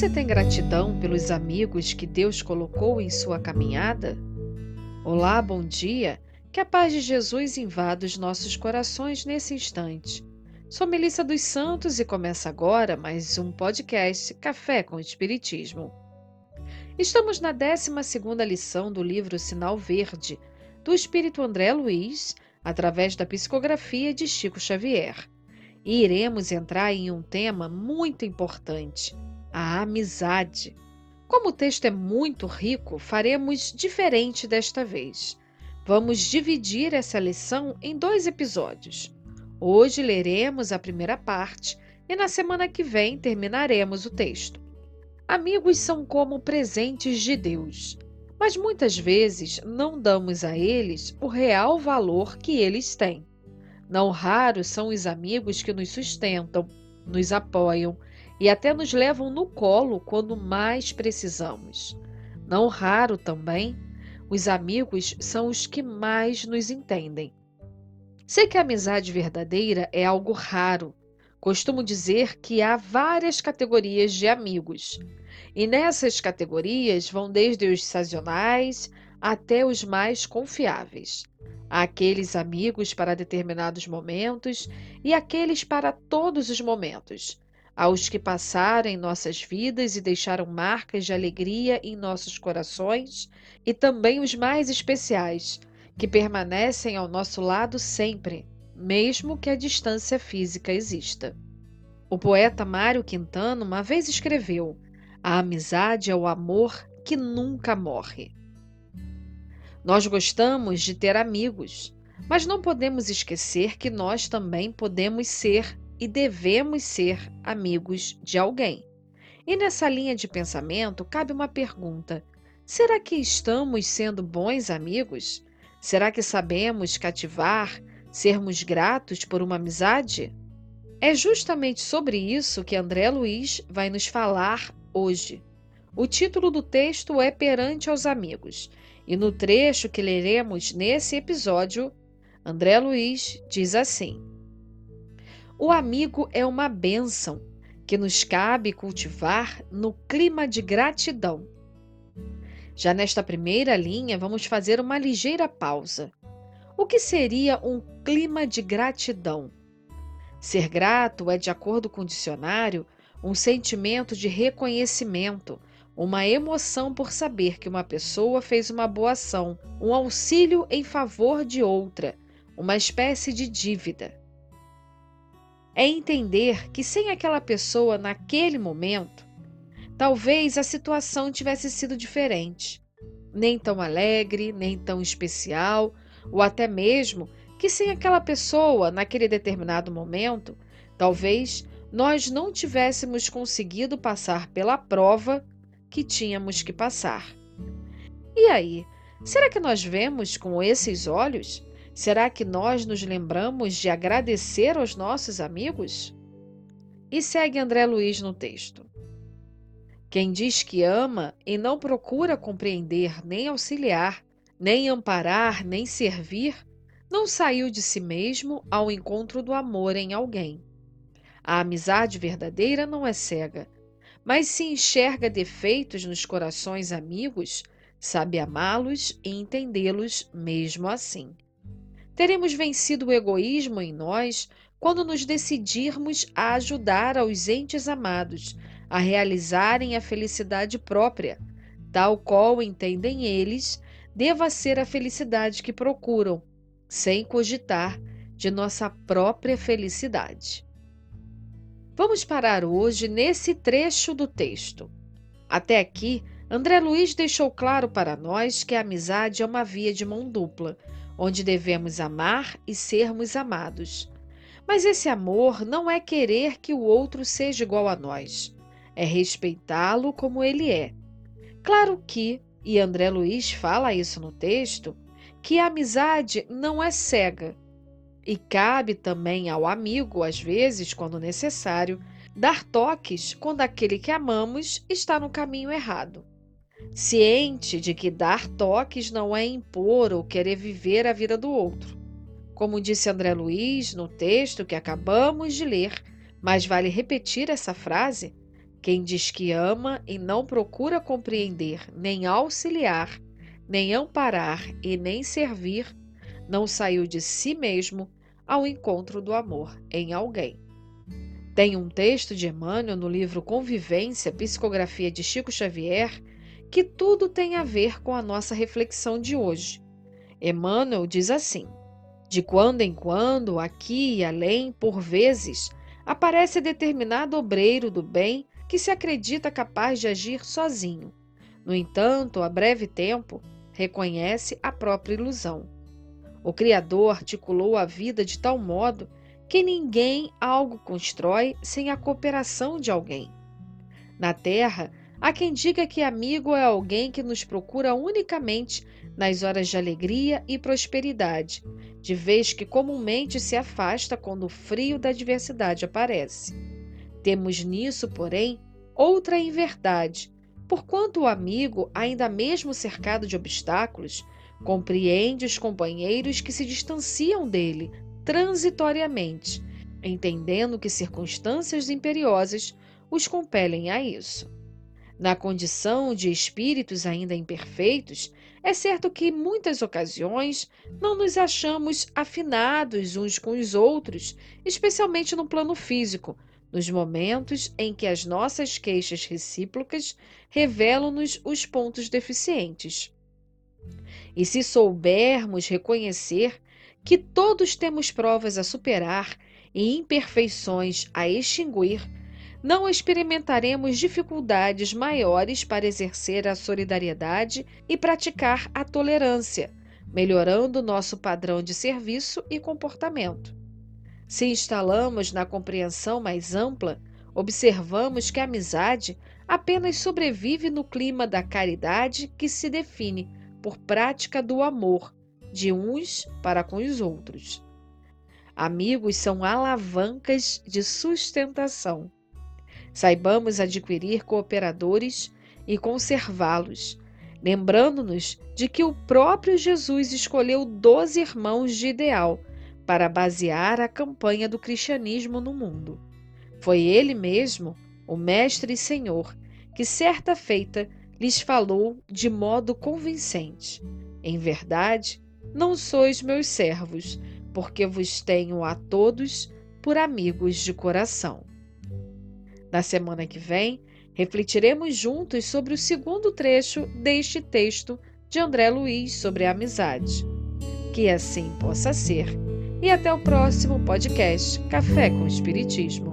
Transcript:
Você tem gratidão pelos amigos que Deus colocou em sua caminhada? Olá, bom dia. Que a paz de Jesus invada os nossos corações nesse instante. Sou Melissa dos Santos e começa agora mais um podcast Café com Espiritismo. Estamos na 12 lição do livro Sinal Verde, do Espírito André Luiz, através da psicografia de Chico Xavier. E iremos entrar em um tema muito importante – a amizade. Como o texto é muito rico, faremos diferente desta vez. Vamos dividir essa lição em dois episódios. Hoje leremos a primeira parte e na semana que vem terminaremos o texto. Amigos são como presentes de Deus, mas muitas vezes não damos a eles o real valor que eles têm. Não raros são os amigos que nos sustentam, nos apoiam, e até nos levam no colo quando mais precisamos. Não raro também, os amigos são os que mais nos entendem. Sei que a amizade verdadeira é algo raro. Costumo dizer que há várias categorias de amigos. E nessas categorias vão desde os sazonais até os mais confiáveis. Há aqueles amigos para determinados momentos e aqueles para todos os momentos aos que passaram em nossas vidas e deixaram marcas de alegria em nossos corações, e também os mais especiais, que permanecem ao nosso lado sempre, mesmo que a distância física exista. O poeta Mário Quintana uma vez escreveu: A amizade é o amor que nunca morre. Nós gostamos de ter amigos, mas não podemos esquecer que nós também podemos ser e devemos ser amigos de alguém. E nessa linha de pensamento cabe uma pergunta: será que estamos sendo bons amigos? Será que sabemos cativar, sermos gratos por uma amizade? É justamente sobre isso que André Luiz vai nos falar hoje. O título do texto é Perante aos Amigos, e no trecho que leremos nesse episódio, André Luiz diz assim: o amigo é uma bênção que nos cabe cultivar no clima de gratidão. Já nesta primeira linha, vamos fazer uma ligeira pausa. O que seria um clima de gratidão? Ser grato é, de acordo com o dicionário, um sentimento de reconhecimento, uma emoção por saber que uma pessoa fez uma boa ação, um auxílio em favor de outra, uma espécie de dívida é entender que sem aquela pessoa naquele momento, talvez a situação tivesse sido diferente, nem tão alegre, nem tão especial, ou até mesmo que sem aquela pessoa naquele determinado momento, talvez nós não tivéssemos conseguido passar pela prova que tínhamos que passar. E aí, será que nós vemos com esses olhos? Será que nós nos lembramos de agradecer aos nossos amigos? E segue André Luiz no texto. Quem diz que ama e não procura compreender, nem auxiliar, nem amparar, nem servir, não saiu de si mesmo ao encontro do amor em alguém. A amizade verdadeira não é cega, mas se enxerga defeitos nos corações amigos, sabe amá-los e entendê-los mesmo assim. Teremos vencido o egoísmo em nós quando nos decidirmos a ajudar aos entes amados a realizarem a felicidade própria, tal qual entendem eles deva ser a felicidade que procuram, sem cogitar de nossa própria felicidade. Vamos parar hoje nesse trecho do texto. Até aqui, André Luiz deixou claro para nós que a amizade é uma via de mão dupla onde devemos amar e sermos amados. Mas esse amor não é querer que o outro seja igual a nós, é respeitá-lo como ele é. Claro que, e André Luiz fala isso no texto, que a amizade não é cega. E cabe também ao amigo, às vezes, quando necessário, dar toques quando aquele que amamos está no caminho errado ciente de que dar toques não é impor ou querer viver a vida do outro. Como disse André Luiz no texto que acabamos de ler, mas vale repetir essa frase: Quem diz que ama e não procura compreender, nem auxiliar, nem amparar e nem servir, não saiu de si mesmo ao encontro do amor em alguém. Tem um texto de Emmanuel no livro Convivência, Psicografia de Chico Xavier, que tudo tem a ver com a nossa reflexão de hoje. Emmanuel diz assim: De quando em quando, aqui e além, por vezes, aparece determinado obreiro do bem que se acredita capaz de agir sozinho. No entanto, a breve tempo, reconhece a própria ilusão. O Criador articulou a vida de tal modo que ninguém algo constrói sem a cooperação de alguém. Na Terra, há quem diga que amigo é alguém que nos procura unicamente nas horas de alegria e prosperidade, de vez que comumente se afasta quando o frio da adversidade aparece. Temos nisso, porém, outra inverdade, porquanto o amigo, ainda mesmo cercado de obstáculos, compreende os companheiros que se distanciam dele transitoriamente, entendendo que circunstâncias imperiosas os compelem a isso. Na condição de espíritos ainda imperfeitos, é certo que, muitas ocasiões, não nos achamos afinados uns com os outros, especialmente no plano físico, nos momentos em que as nossas queixas recíprocas revelam-nos os pontos deficientes. E se soubermos reconhecer que todos temos provas a superar e imperfeições a extinguir, não experimentaremos dificuldades maiores para exercer a solidariedade e praticar a tolerância, melhorando nosso padrão de serviço e comportamento. Se instalamos na compreensão mais ampla, observamos que a amizade apenas sobrevive no clima da caridade que se define por prática do amor de uns para com os outros. Amigos são alavancas de sustentação. Saibamos adquirir cooperadores e conservá-los, lembrando-nos de que o próprio Jesus escolheu doze irmãos de ideal para basear a campanha do cristianismo no mundo. Foi ele mesmo, o Mestre e Senhor, que certa feita lhes falou de modo convincente: Em verdade, não sois meus servos, porque vos tenho a todos por amigos de coração. Na semana que vem, refletiremos juntos sobre o segundo trecho deste texto de André Luiz sobre a amizade. Que assim possa ser e até o próximo podcast Café com Espiritismo.